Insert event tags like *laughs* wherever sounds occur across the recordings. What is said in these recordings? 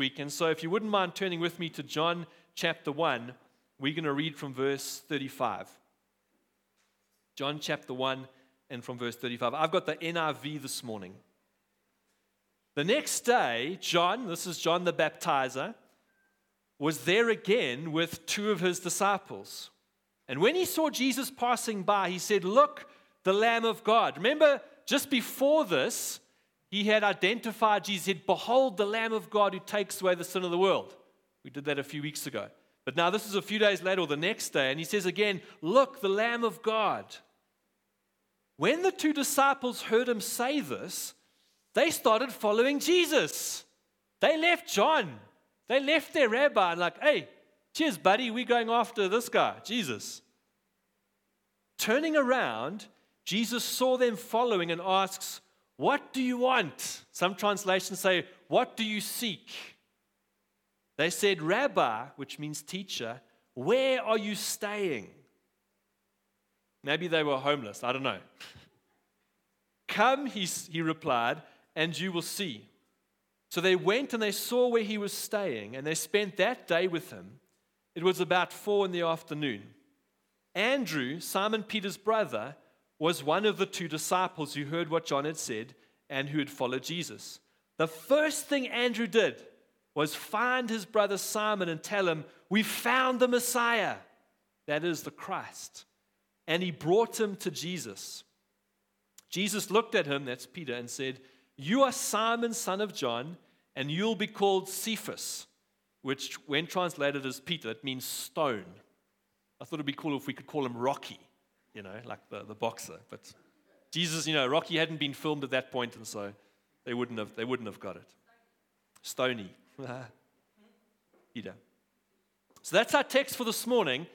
week. And so, if you wouldn't mind turning with me to John chapter 1, we're going to read from verse 35. John chapter 1 and from verse 35. I've got the NIV this morning. The next day, John, this is John the baptizer, was there again with two of his disciples. And when he saw Jesus passing by, he said, Look, the Lamb of God. Remember, just before this, he had identified Jesus, he said, Behold, the Lamb of God who takes away the sin of the world. We did that a few weeks ago. But now this is a few days later or the next day, and he says again, Look, the Lamb of God. When the two disciples heard him say this, they started following Jesus. They left John. They left their rabbi and, like, hey, cheers, buddy, we're going after this guy, Jesus. Turning around, Jesus saw them following and asks, What do you want? Some translations say, What do you seek? They said, Rabbi, which means teacher, where are you staying? Maybe they were homeless, I don't know. *laughs* Come, he, he replied, and you will see. So they went and they saw where he was staying, and they spent that day with him. It was about four in the afternoon. Andrew, Simon Peter's brother, was one of the two disciples who heard what John had said and who had followed Jesus. The first thing Andrew did was find his brother Simon and tell him, We found the Messiah, that is the Christ. And he brought him to Jesus. Jesus looked at him, that's Peter, and said, You are Simon, son of John, and you'll be called Cephas, which, when translated as Peter, it means stone. I thought it'd be cool if we could call him Rocky you know, like the, the boxer. But Jesus, you know, Rocky hadn't been filmed at that point, and so they wouldn't have, they wouldn't have got it. Stony. *laughs* Peter. So that's our text for this morning.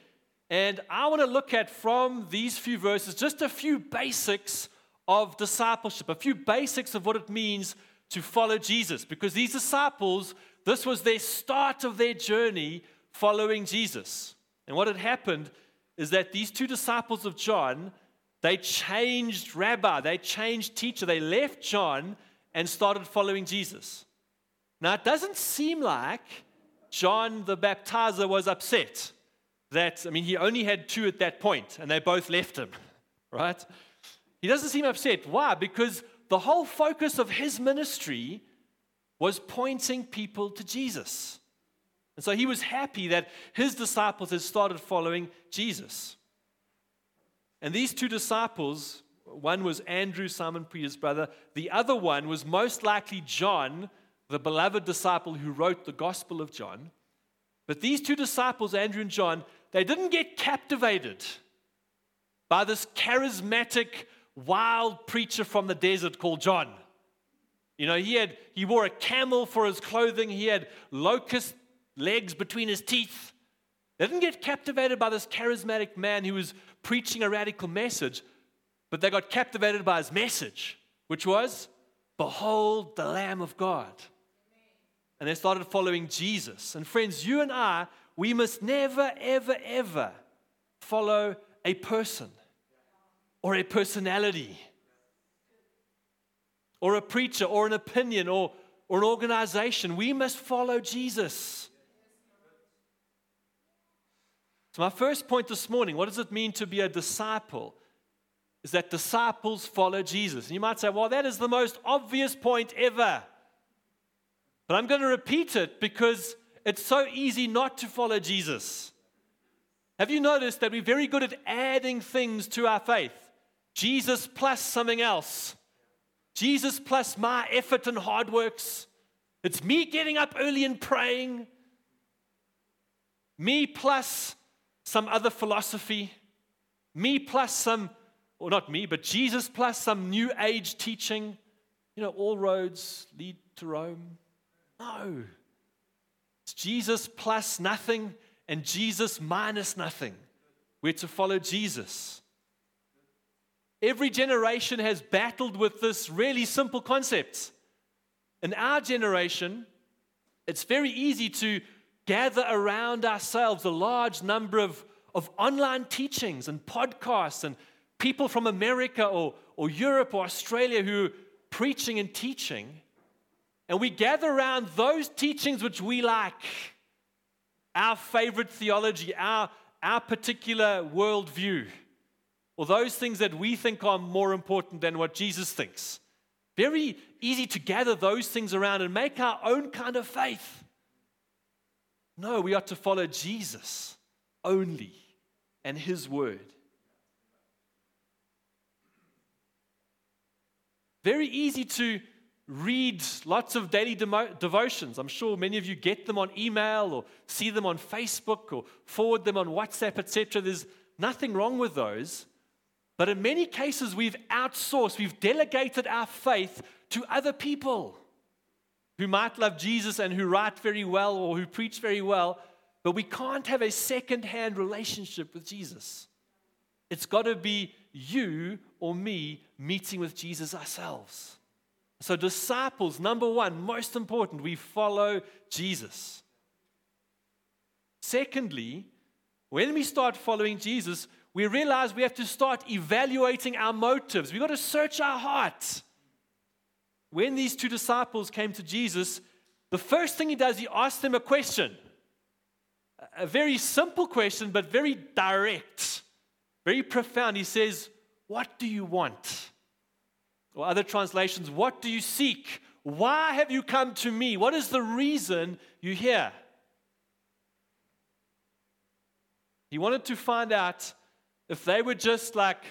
And I want to look at from these few verses just a few basics of discipleship, a few basics of what it means to follow Jesus. Because these disciples, this was their start of their journey following Jesus. And what had happened is that these two disciples of John, they changed rabbi, they changed teacher, they left John and started following Jesus. Now, it doesn't seem like John the baptizer was upset that, I mean, he only had two at that point and they both left him, *laughs* right? He doesn't seem upset. Why? Because the whole focus of his ministry was pointing people to Jesus. And so he was happy that his disciples had started following Jesus. And these two disciples, one was Andrew, Simon Peter's brother, the other one was most likely John, the beloved disciple who wrote the Gospel of John. But these two disciples, Andrew and John, they didn't get captivated by this charismatic, wild preacher from the desert called John. You know, he had he wore a camel for his clothing, he had locust legs between his teeth. They didn't get captivated by this charismatic man who was preaching a radical message, but they got captivated by his message, which was, Behold the Lamb of God. And they started following Jesus. And friends, you and I, we must never, ever, ever follow a person or a personality or a preacher or an opinion or, or an organization. We must follow Jesus. So, my first point this morning what does it mean to be a disciple? Is that disciples follow Jesus. And you might say, well, that is the most obvious point ever. But I'm going to repeat it because it's so easy not to follow Jesus. Have you noticed that we're very good at adding things to our faith? Jesus plus something else. Jesus plus my effort and hard works. It's me getting up early and praying. Me plus some other philosophy, me plus some, or not me, but Jesus plus some new age teaching. You know, all roads lead to Rome. No. It's Jesus plus nothing and Jesus minus nothing. We're to follow Jesus. Every generation has battled with this really simple concept. In our generation, it's very easy to gather around ourselves a large number of, of online teachings and podcasts and people from America or, or Europe or Australia who are preaching and teaching. and we gather around those teachings which we like, our favorite theology, our, our particular worldview, or those things that we think are more important than what Jesus thinks. Very easy to gather those things around and make our own kind of faith. No, we ought to follow Jesus only and His word. Very easy to read lots of daily demo- devotions. I'm sure many of you get them on email or see them on Facebook or forward them on WhatsApp, etc. There's nothing wrong with those. But in many cases, we've outsourced, we've delegated our faith to other people who might love Jesus and who write very well or who preach very well, but we can't have a second hand relationship with Jesus. It's got to be you or me meeting with Jesus ourselves. So, disciples, number one, most important, we follow Jesus. Secondly, when we start following Jesus, we realize we have to start evaluating our motives. We've got to search our heart. When these two disciples came to Jesus, the first thing he does, he asks them a question. A very simple question, but very direct, very profound. He says, What do you want? Or other translations, What do you seek? Why have you come to me? What is the reason you're here? He wanted to find out if they were just like,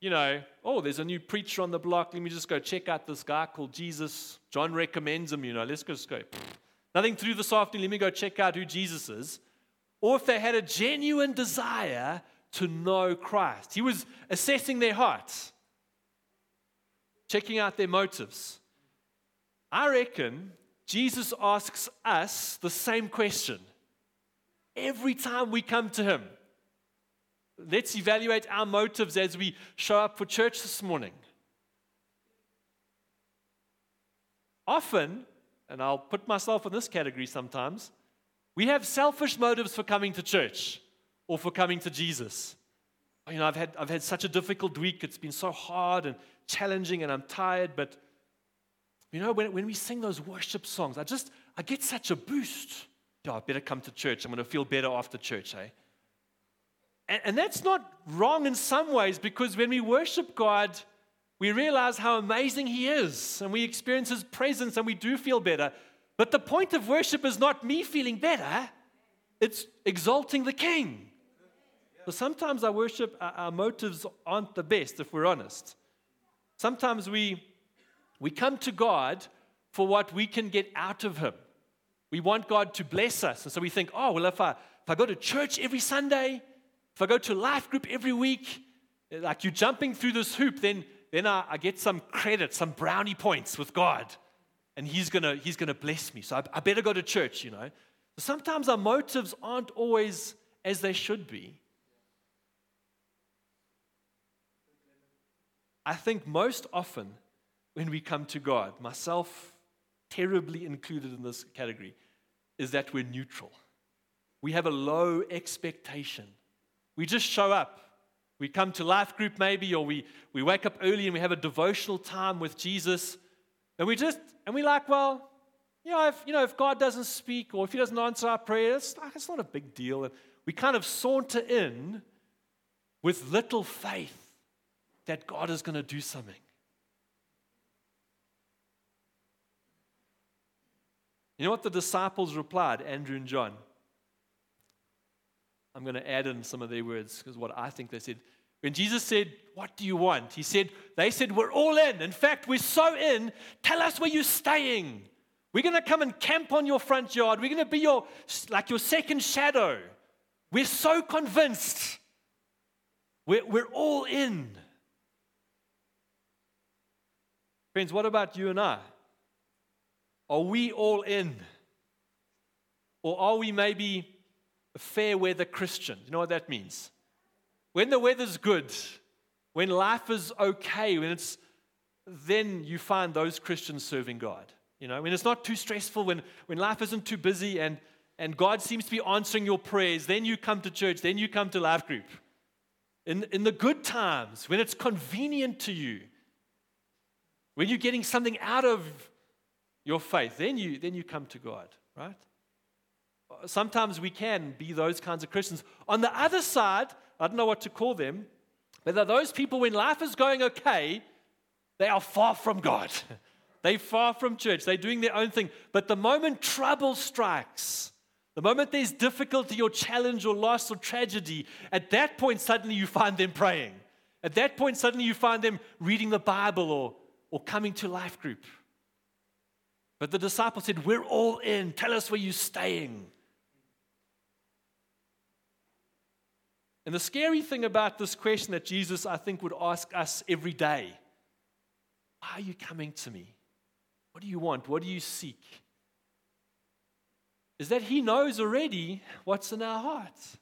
you know, oh, there's a new preacher on the block. Let me just go check out this guy called Jesus. John recommends him, you know, let's just go. Nothing to do this afternoon. Let me go check out who Jesus is. Or if they had a genuine desire to know Christ. He was assessing their hearts, checking out their motives. I reckon Jesus asks us the same question every time we come to him. Let's evaluate our motives as we show up for church this morning. Often, and I'll put myself in this category sometimes, we have selfish motives for coming to church or for coming to Jesus. You know, I've had, I've had such a difficult week. It's been so hard and challenging, and I'm tired. But, you know, when, when we sing those worship songs, I just, I get such a boost. Yeah, I better come to church. I'm going to feel better after church, eh? And, that's not wrong in some ways because when we worship God, we realize how amazing He is and we experience His presence and we do feel better. But the point of worship is not me feeling better, it's exalting the King. So sometimes our worship, our motives aren't the best, if we're honest. Sometimes we, we come to God for what we can get out of Him. We want God to bless us. And so we think, oh, well, if I, if I go to church every Sunday, if I go to life group every week, like you're jumping through this hoop, then, then I, I get some credit, some brownie points with God. And He's to he's gonna bless me. So I, I better go to church, you know. Sometimes our motives aren't always as they should be. I think most often when we come to God, myself terribly included in this category, is that we're neutral. We have a low expectation we just show up. We come to life group maybe, or we, we wake up early and we have a devotional time with Jesus. And we just, and we like, well, you know, if, you know, if God doesn't speak or if He doesn't answer our prayers, it's, it's not a big deal. And we kind of saunter in with little faith that God is going to do something. You know what the disciples replied, Andrew and John? I'm going to add in some of their words because what I think they said. When Jesus said, What do you want? He said, They said, We're all in. In fact, we're so in. Tell us where you're staying. We're going to come and camp on your front yard. We're going to be your, like your second shadow. We're so convinced. We're, we're all in. Friends, what about you and I? Are we all in? Or are we maybe a fair weather Christian. You know what that means? When the weather's good, when life is okay, when it's then you find those Christians serving God. You know, when it's not too stressful, when, when life isn't too busy and, and God seems to be answering your prayers, then you come to church, then you come to life group. In, in the good times, when it's convenient to you, when you're getting something out of your faith, then you, then you come to God, right? Sometimes we can be those kinds of Christians. On the other side, I don't know what to call them, but are those people when life is going okay, they are far from God. *laughs* They're far from church. They're doing their own thing. But the moment trouble strikes, the moment there's difficulty or challenge or loss or tragedy, at that point, suddenly you find them praying. At that point, suddenly you find them reading the Bible or, or coming to life group. But the disciples said, We're all in. Tell us where you're staying. And the scary thing about this question that Jesus, I think, would ask us every day why are you coming to me? What do you want? What do you seek? Is that he knows already what's in our hearts.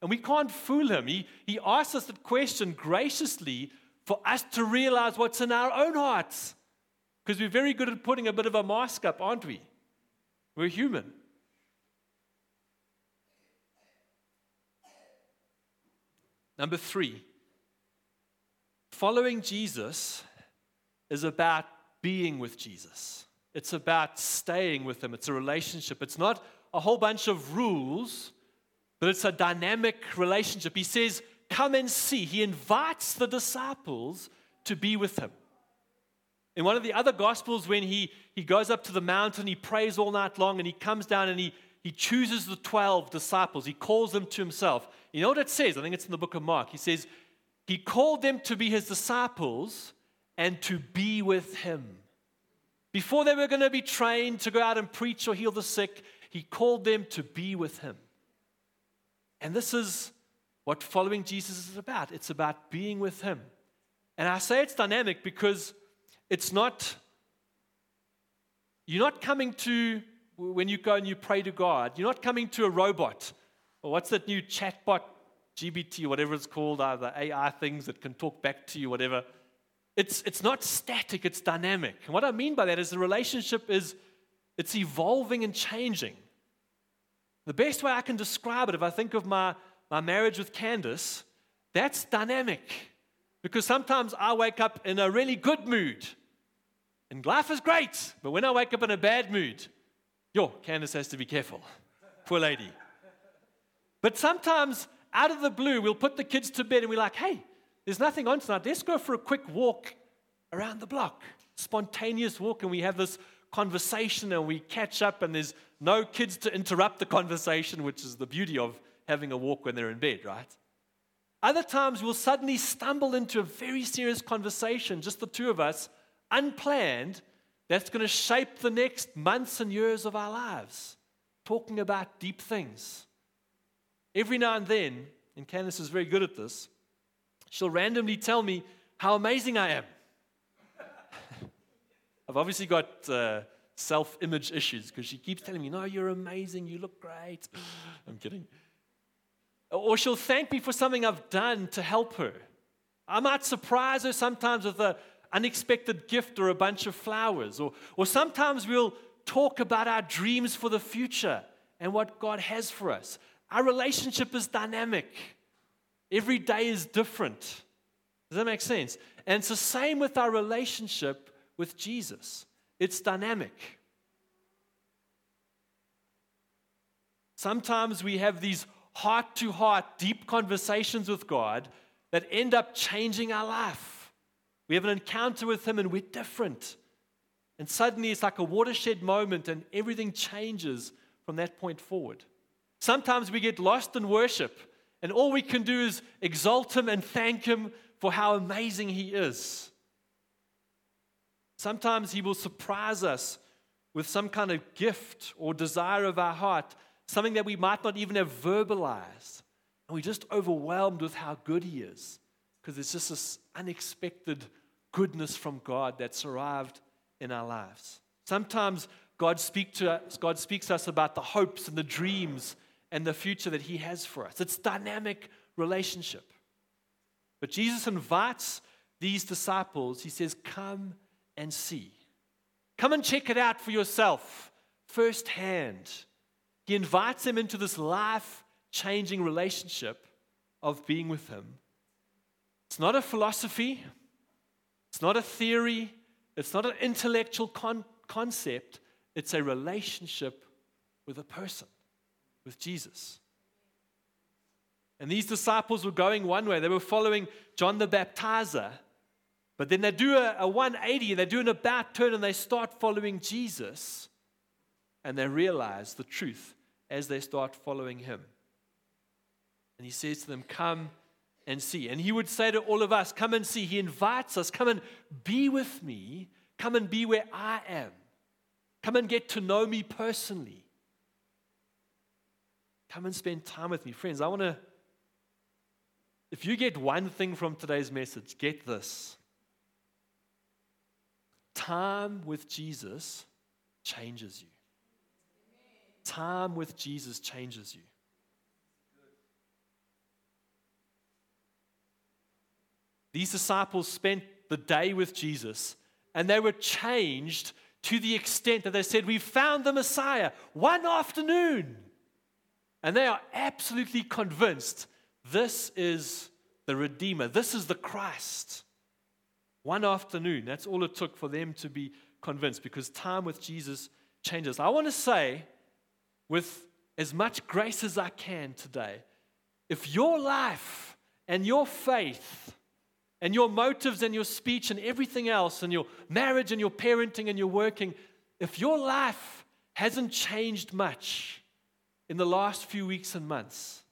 And we can't fool him. He, he asks us that question graciously for us to realize what's in our own hearts. Because we're very good at putting a bit of a mask up, aren't we? We're human. Number three, following Jesus is about being with Jesus. It's about staying with Him. It's a relationship. It's not a whole bunch of rules, but it's a dynamic relationship. He says, Come and see. He invites the disciples to be with Him. In one of the other Gospels, when he, he goes up to the mountain, he prays all night long, and he comes down and he, he chooses the 12 disciples. He calls them to himself. You know what it says? I think it's in the book of Mark. He says, He called them to be his disciples and to be with him. Before they were going to be trained to go out and preach or heal the sick, he called them to be with him. And this is what following Jesus is about it's about being with him. And I say it's dynamic because it's not, you're not coming to, when you go and you pray to God, you're not coming to a robot. Or what's that new chatbot, GPT, whatever it's called, uh, the AI things that can talk back to you, whatever. It's, it's not static, it's dynamic. And what I mean by that is the relationship is it's evolving and changing. The best way I can describe it, if I think of my, my marriage with Candace, that's dynamic. Because sometimes I wake up in a really good mood. And life is great. But when I wake up in a bad mood, yo, Candace has to be careful. Poor lady. But sometimes out of the blue, we'll put the kids to bed and we're like, hey, there's nothing on tonight. Let's go for a quick walk around the block. Spontaneous walk, and we have this conversation and we catch up, and there's no kids to interrupt the conversation, which is the beauty of having a walk when they're in bed, right? Other times we'll suddenly stumble into a very serious conversation, just the two of us, unplanned, that's going to shape the next months and years of our lives, talking about deep things. Every now and then, and Candace is very good at this, she'll randomly tell me how amazing I am. *laughs* I've obviously got uh, self image issues because she keeps telling me, No, you're amazing, you look great. *gasps* I'm kidding. Or she'll thank me for something I've done to help her. I might surprise her sometimes with an unexpected gift or a bunch of flowers. Or, or sometimes we'll talk about our dreams for the future and what God has for us. Our relationship is dynamic. Every day is different. Does that make sense? And it's the same with our relationship with Jesus, it's dynamic. Sometimes we have these heart to heart, deep conversations with God that end up changing our life. We have an encounter with Him and we're different. And suddenly it's like a watershed moment and everything changes from that point forward. Sometimes we get lost in worship and all we can do is exalt him and thank him for how amazing he is. Sometimes he will surprise us with some kind of gift or desire of our heart, something that we might not even have verbalized. And we're just overwhelmed with how good he is because it's just this unexpected goodness from God that's arrived in our lives. Sometimes God, speak to us, God speaks to us about the hopes and the dreams and the future that He has for us. It's dynamic relationship. But Jesus invites these disciples, He says, Come and see. Come and check it out for yourself firsthand. He invites them into this life changing relationship of being with Him. It's not a philosophy, it's not a theory, it's not an intellectual con- concept, it's a relationship with a person, with Jesus. And these disciples were going one way. They were following John the Baptizer. But then they do a, a 180, they do an about turn, and they start following Jesus. And they realize the truth as they start following him. And he says to them, Come and see. And he would say to all of us, Come and see. He invites us, Come and be with me. Come and be where I am. Come and get to know me personally. Come and spend time with me. Friends, I want to if you get one thing from today's message, get this. Time with Jesus changes you. Time with Jesus changes you. These disciples spent the day with Jesus and they were changed to the extent that they said, We found the Messiah one afternoon. And they are absolutely convinced this is the Redeemer. This is the Christ. One afternoon, that's all it took for them to be convinced because time with Jesus changes. I want to say, with as much grace as I can today, if your life and your faith and your motives and your speech and everything else and your marriage and your parenting and your working, if your life hasn't changed much in the last few weeks and months,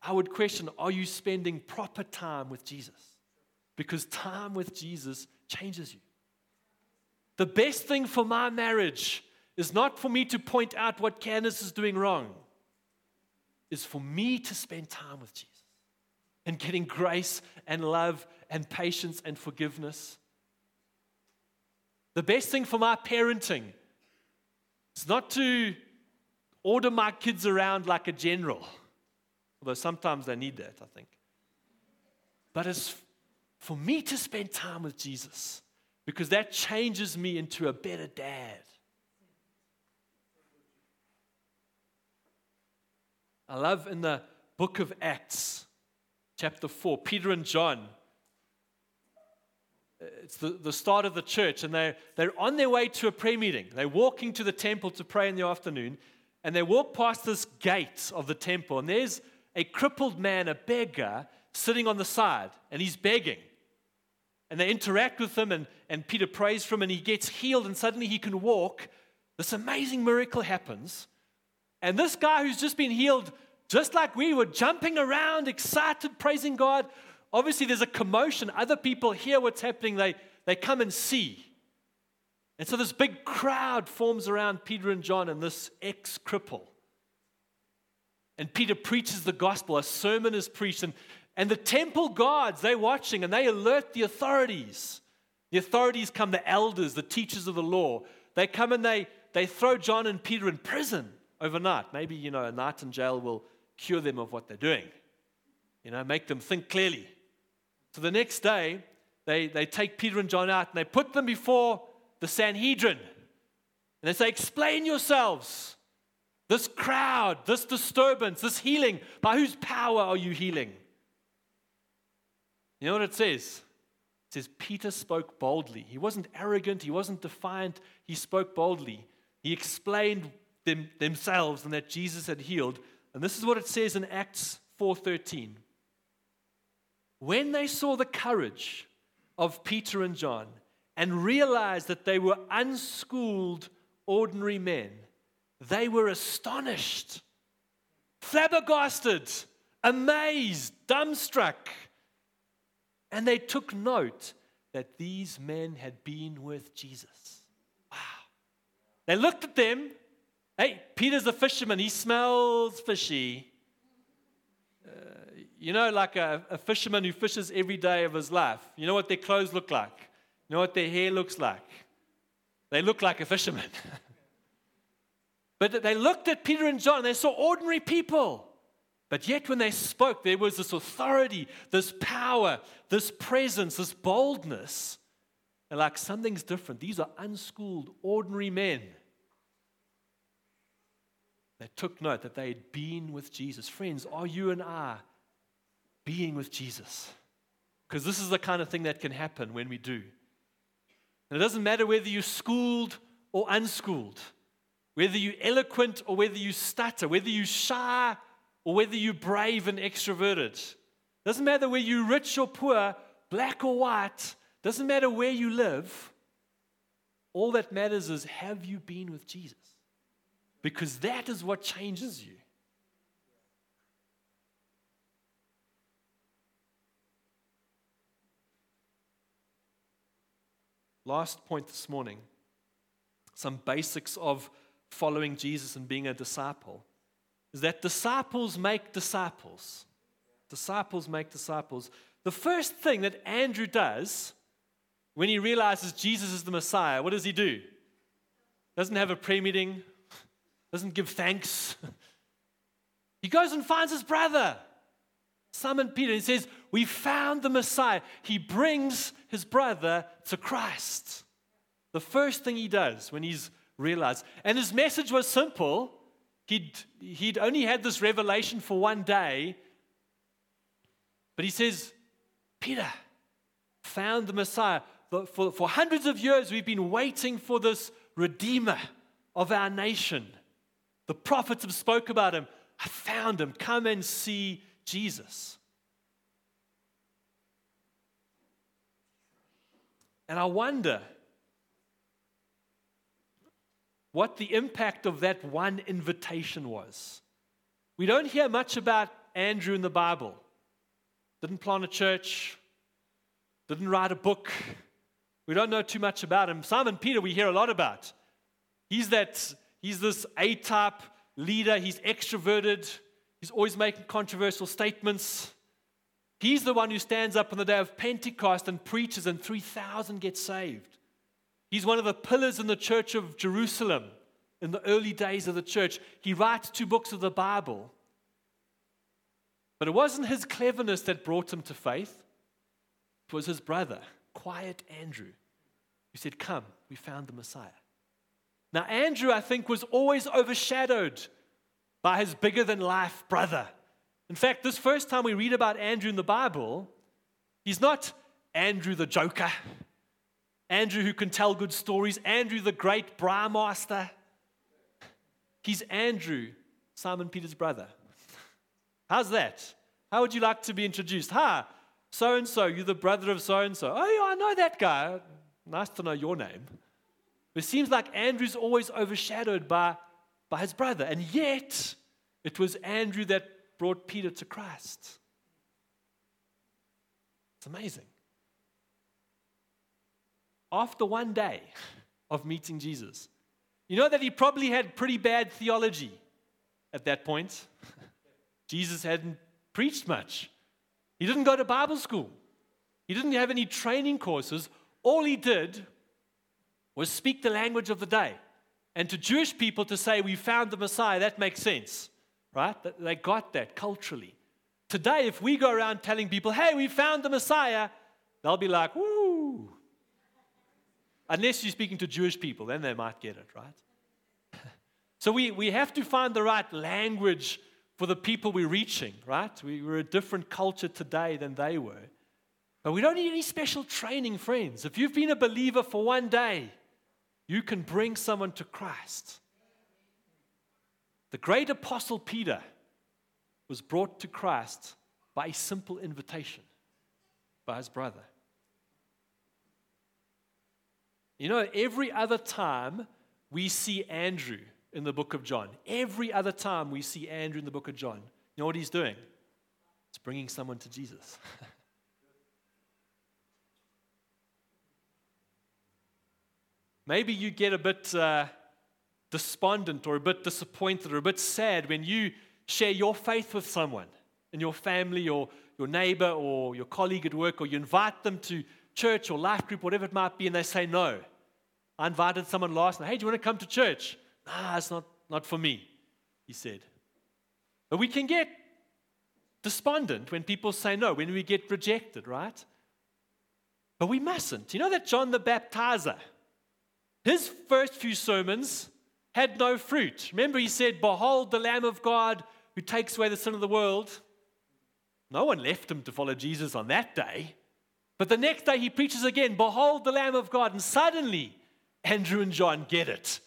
I would question are you spending proper time with Jesus? Because time with Jesus changes you. The best thing for my marriage is not for me to point out what Candace is doing wrong, is for me to spend time with Jesus and getting grace and love and patience and forgiveness. The best thing for my parenting is not to order my kids around like a general Although sometimes they need that, I think. But it's for me to spend time with Jesus because that changes me into a better dad. I love in the book of Acts, chapter 4, Peter and John. It's the, the start of the church, and they're, they're on their way to a prayer meeting. They're walking to the temple to pray in the afternoon, and they walk past this gate of the temple, and there's a crippled man, a beggar, sitting on the side, and he's begging. And they interact with him, and, and Peter prays for him, and he gets healed, and suddenly he can walk. This amazing miracle happens. And this guy who's just been healed, just like we were, jumping around, excited, praising God. Obviously, there's a commotion. Other people hear what's happening, they, they come and see. And so this big crowd forms around Peter and John and this ex cripple. And Peter preaches the gospel, a sermon is preached, and, and the temple guards, they're watching and they alert the authorities. The authorities come, the elders, the teachers of the law. They come and they, they throw John and Peter in prison overnight. Maybe, you know, a night in jail will cure them of what they're doing, you know, make them think clearly. So the next day, they, they take Peter and John out and they put them before the Sanhedrin. And they say, Explain yourselves. This crowd, this disturbance, this healing, by whose power are you healing? You know what it says? It says Peter spoke boldly. He wasn't arrogant, he wasn't defiant, he spoke boldly. He explained them, themselves and that Jesus had healed. And this is what it says in Acts 4:13. When they saw the courage of Peter and John and realized that they were unschooled ordinary men, they were astonished, flabbergasted, amazed, dumbstruck. And they took note that these men had been with Jesus. Wow. They looked at them. Hey, Peter's a fisherman. He smells fishy. Uh, you know, like a, a fisherman who fishes every day of his life. You know what their clothes look like? You know what their hair looks like? They look like a fisherman. *laughs* But they looked at Peter and John, and they saw ordinary people. But yet, when they spoke, there was this authority, this power, this presence, this boldness. And like something's different. These are unschooled, ordinary men that took note that they had been with Jesus. Friends, are you and I being with Jesus? Because this is the kind of thing that can happen when we do. And it doesn't matter whether you're schooled or unschooled, whether you're eloquent or whether you stutter, whether you're shy or whether you're brave and extroverted. Doesn't matter whether you're rich or poor, black or white, doesn't matter where you live. All that matters is have you been with Jesus? Because that is what changes you. Last point this morning some basics of following Jesus and being a disciple is that disciples make disciples. Disciples make disciples. The first thing that Andrew does when he realizes Jesus is the Messiah, what does he do? Doesn't have a prayer meeting, doesn't give thanks. *laughs* He goes and finds his brother, Simon Peter, and says, We found the Messiah. He brings his brother to Christ. The first thing he does when he's realized, and his message was simple. He'd, he'd only had this revelation for one day, but he says, Peter, found the Messiah. For, for hundreds of years, we've been waiting for this Redeemer of our nation. The prophets have spoke about him. I found him. Come and see Jesus. And I wonder what the impact of that one invitation was. We don't hear much about Andrew in the Bible. Didn't plant a church, didn't write a book. We don't know too much about him. Simon Peter, we hear a lot about. He's that, he's this A type leader, he's extroverted, he's always making controversial statements. He's the one who stands up on the day of Pentecost and preaches, and 3,000 get saved. He's one of the pillars in the church of Jerusalem in the early days of the church. He writes two books of the Bible. But it wasn't his cleverness that brought him to faith, it was his brother, quiet Andrew, who said, Come, we found the Messiah. Now, Andrew, I think, was always overshadowed by his bigger than life brother. In fact, this first time we read about Andrew in the Bible, he's not Andrew the joker, Andrew who can tell good stories, Andrew the great braai master. He's Andrew, Simon Peter's brother. How's that? How would you like to be introduced? Hi, so and so, you're the brother of so and so. Oh, yeah, I know that guy. Nice to know your name. It seems like Andrew's always overshadowed by, by his brother, and yet it was Andrew that brought Peter to Christ. It's amazing. After one day of meeting Jesus, you know that he probably had pretty bad theology at that point. Jesus hadn't preached much. He didn't go to Bible school. He didn't have any training courses. All he did was speak the language of the day. And to Jewish people to say, We found the Messiah, that makes sense right? They got that culturally. Today, if we go around telling people, hey, we found the Messiah, they'll be like, woo. Unless you're speaking to Jewish people, then they might get it, right? *laughs* so we, we have to find the right language for the people we're reaching, right? We, we're a different culture today than they were. But we don't need any special training, friends. If you've been a believer for one day, you can bring someone to Christ. The great apostle Peter was brought to Christ by a simple invitation by his brother. You know, every other time we see Andrew in the book of John, every other time we see Andrew in the book of John, you know what he's doing? It's bringing someone to Jesus. *laughs* Maybe you get a bit. Uh, despondent or a bit disappointed or a bit sad when you share your faith with someone in your family or your neighbor or your colleague at work, or you invite them to church or life group, whatever it might be, and they say no. I invited someone last night. Hey, do you want to come to church? Nah, it's not, not for me, he said. But we can get despondent when people say no, when we get rejected, right? But we mustn't. You know that John the Baptizer, his first few sermons had no fruit. Remember, he said, Behold the Lamb of God who takes away the sin of the world. No one left him to follow Jesus on that day. But the next day he preaches again, Behold the Lamb of God. And suddenly, Andrew and John get it.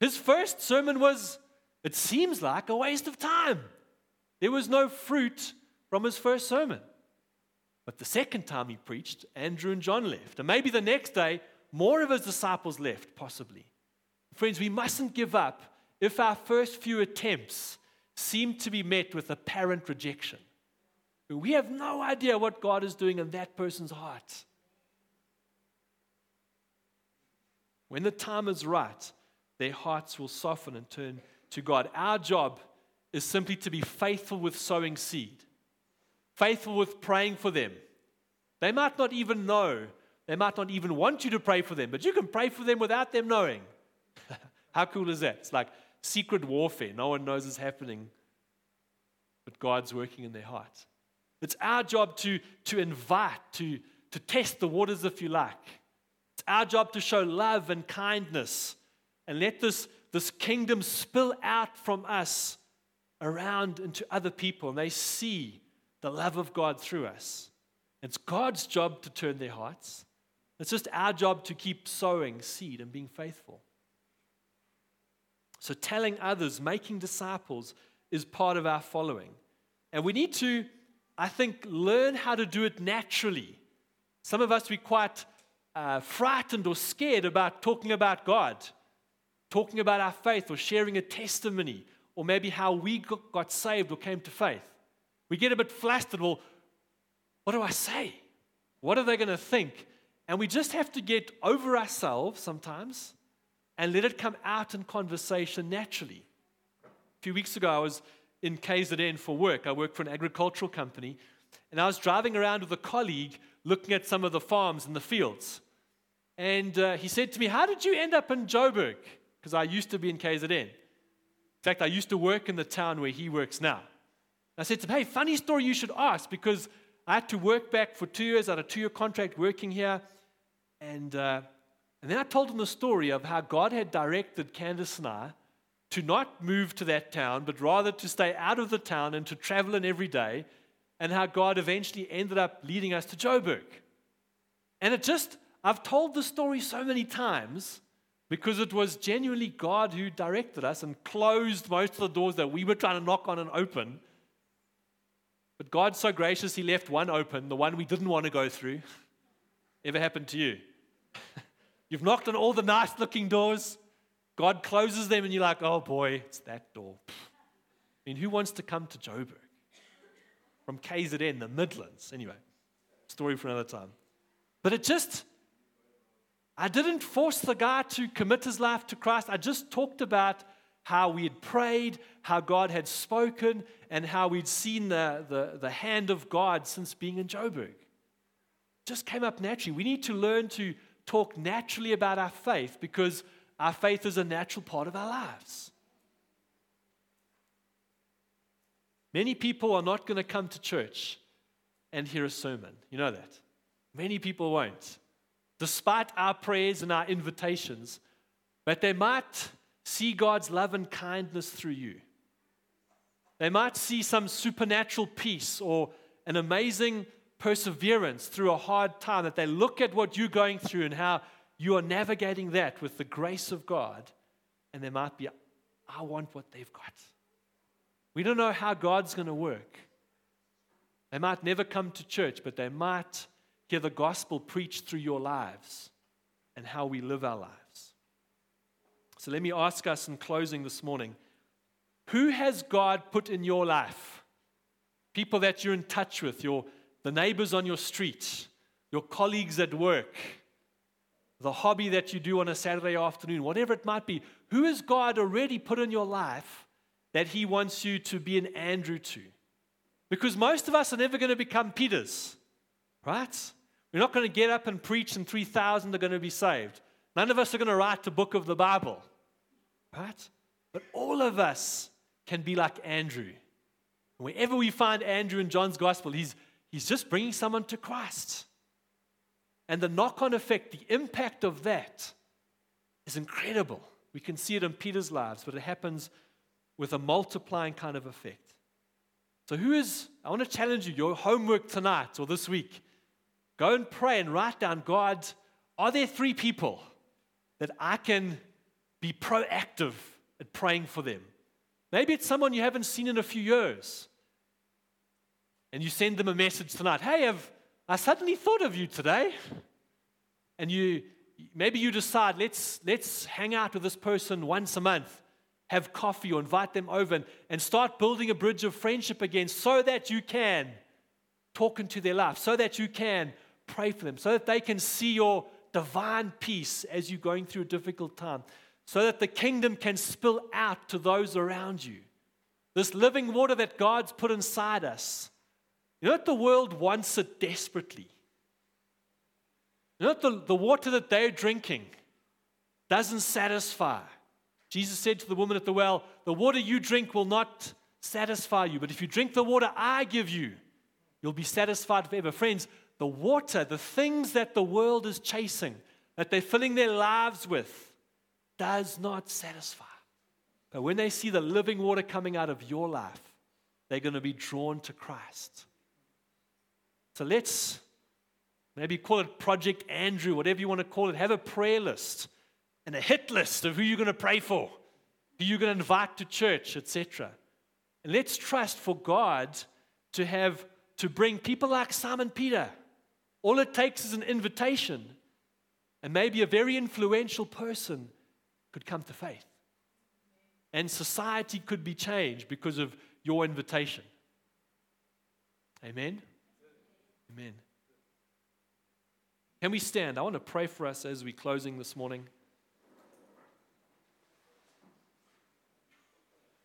His first sermon was, it seems like, a waste of time. There was no fruit from his first sermon. But the second time he preached, Andrew and John left. And maybe the next day, more of his disciples left, possibly. Friends, we mustn't give up if our first few attempts seem to be met with apparent rejection. We have no idea what God is doing in that person's heart. When the time is right, their hearts will soften and turn to God. Our job is simply to be faithful with sowing seed, faithful with praying for them. They might not even know, they might not even want you to pray for them, but you can pray for them without them knowing. *laughs* How cool is that? It's like secret warfare. No one knows it's happening, but God's working in their heart. It's our job to, to invite, to, to test the waters, if you like. It's our job to show love and kindness and let this, this kingdom spill out from us around into other people and they see the love of God through us. It's God's job to turn their hearts. It's just our job to keep sowing seed and being faithful. So, telling others, making disciples is part of our following. And we need to, I think, learn how to do it naturally. Some of us, we quite uh, frightened or scared about talking about God, talking about our faith, or sharing a testimony, or maybe how we got saved or came to faith. We get a bit flustered. Well, what do I say? What are they going to think? And we just have to get over ourselves sometimes and let it come out in conversation naturally. A few weeks ago, I was in KZN for work. I work for an agricultural company, and I was driving around with a colleague looking at some of the farms and the fields. And uh, he said to me, How did you end up in Joburg? Because I used to be in KZN. In fact, I used to work in the town where he works now. I said to him, Hey, funny story you should ask because I had to work back for two years. I had a two year contract working here. And uh, and then I told him the story of how God had directed Candace and I to not move to that town, but rather to stay out of the town and to travel in every day, and how God eventually ended up leading us to Joburg. And it just, I've told the story so many times because it was genuinely God who directed us and closed most of the doors that we were trying to knock on and open. But God's so gracious, He left one open, the one we didn't want to go through. *laughs* Ever happened to you? You've knocked on all the nice looking doors. God closes them, and you're like, oh boy, it's that door. I mean, who wants to come to Joburg? From KZN, the Midlands. Anyway, story for another time. But it just, I didn't force the guy to commit his life to Christ. I just talked about how we had prayed, how God had spoken, and how we'd seen the, the, the hand of God since being in Joburg. Just came up naturally. We need to learn to talk naturally about our faith because our faith is a natural part of our lives. Many people are not going to come to church and hear a sermon. You know that. Many people won't, despite our prayers and our invitations, but they might see God's love and kindness through you. They might see some supernatural peace or an amazing perseverance through a hard time, that they look at what you're going through and how you are navigating that with the grace of God, and there might be, I want what they've got. We don't know how God's going to work. They might never come to church, but they might hear the gospel preached through your lives and how we live our lives. So let me ask us in closing this morning who has God put in your life? People that you're in touch with, your the neighbors on your street, your colleagues at work, the hobby that you do on a Saturday afternoon, whatever it might be. Who has God already put in your life that He wants you to be an Andrew to? Because most of us are never going to become Peters, right? We're not going to get up and preach and 3,000 are going to be saved. None of us are going to write the book of the Bible, right? But all of us can be like Andrew. Wherever we find Andrew in John's gospel, he's He's just bringing someone to Christ. And the knock on effect, the impact of that is incredible. We can see it in Peter's lives, but it happens with a multiplying kind of effect. So, who is, I want to challenge you, your homework tonight or this week Go and pray and write down God, are there three people that I can be proactive at praying for them? Maybe it's someone you haven't seen in a few years. And you send them a message tonight Hey, I've, I suddenly thought of you today. And you maybe you decide, let's, let's hang out with this person once a month, have coffee or invite them over and, and start building a bridge of friendship again so that you can talk into their life, so that you can pray for them, so that they can see your divine peace as you're going through a difficult time, so that the kingdom can spill out to those around you. This living water that God's put inside us. You know the world wants it desperately. You know the, the water that they're drinking doesn't satisfy. Jesus said to the woman at the well, The water you drink will not satisfy you, but if you drink the water I give you, you'll be satisfied forever. Friends, the water, the things that the world is chasing, that they're filling their lives with, does not satisfy. But when they see the living water coming out of your life, they're going to be drawn to Christ. So let's maybe call it Project Andrew, whatever you want to call it. Have a prayer list and a hit list of who you're going to pray for, who you're going to invite to church, etc. And let's trust for God to have to bring people like Simon Peter all it takes is an invitation, and maybe a very influential person could come to faith. And society could be changed because of your invitation. Amen? Amen. Can we stand? I want to pray for us as we're closing this morning.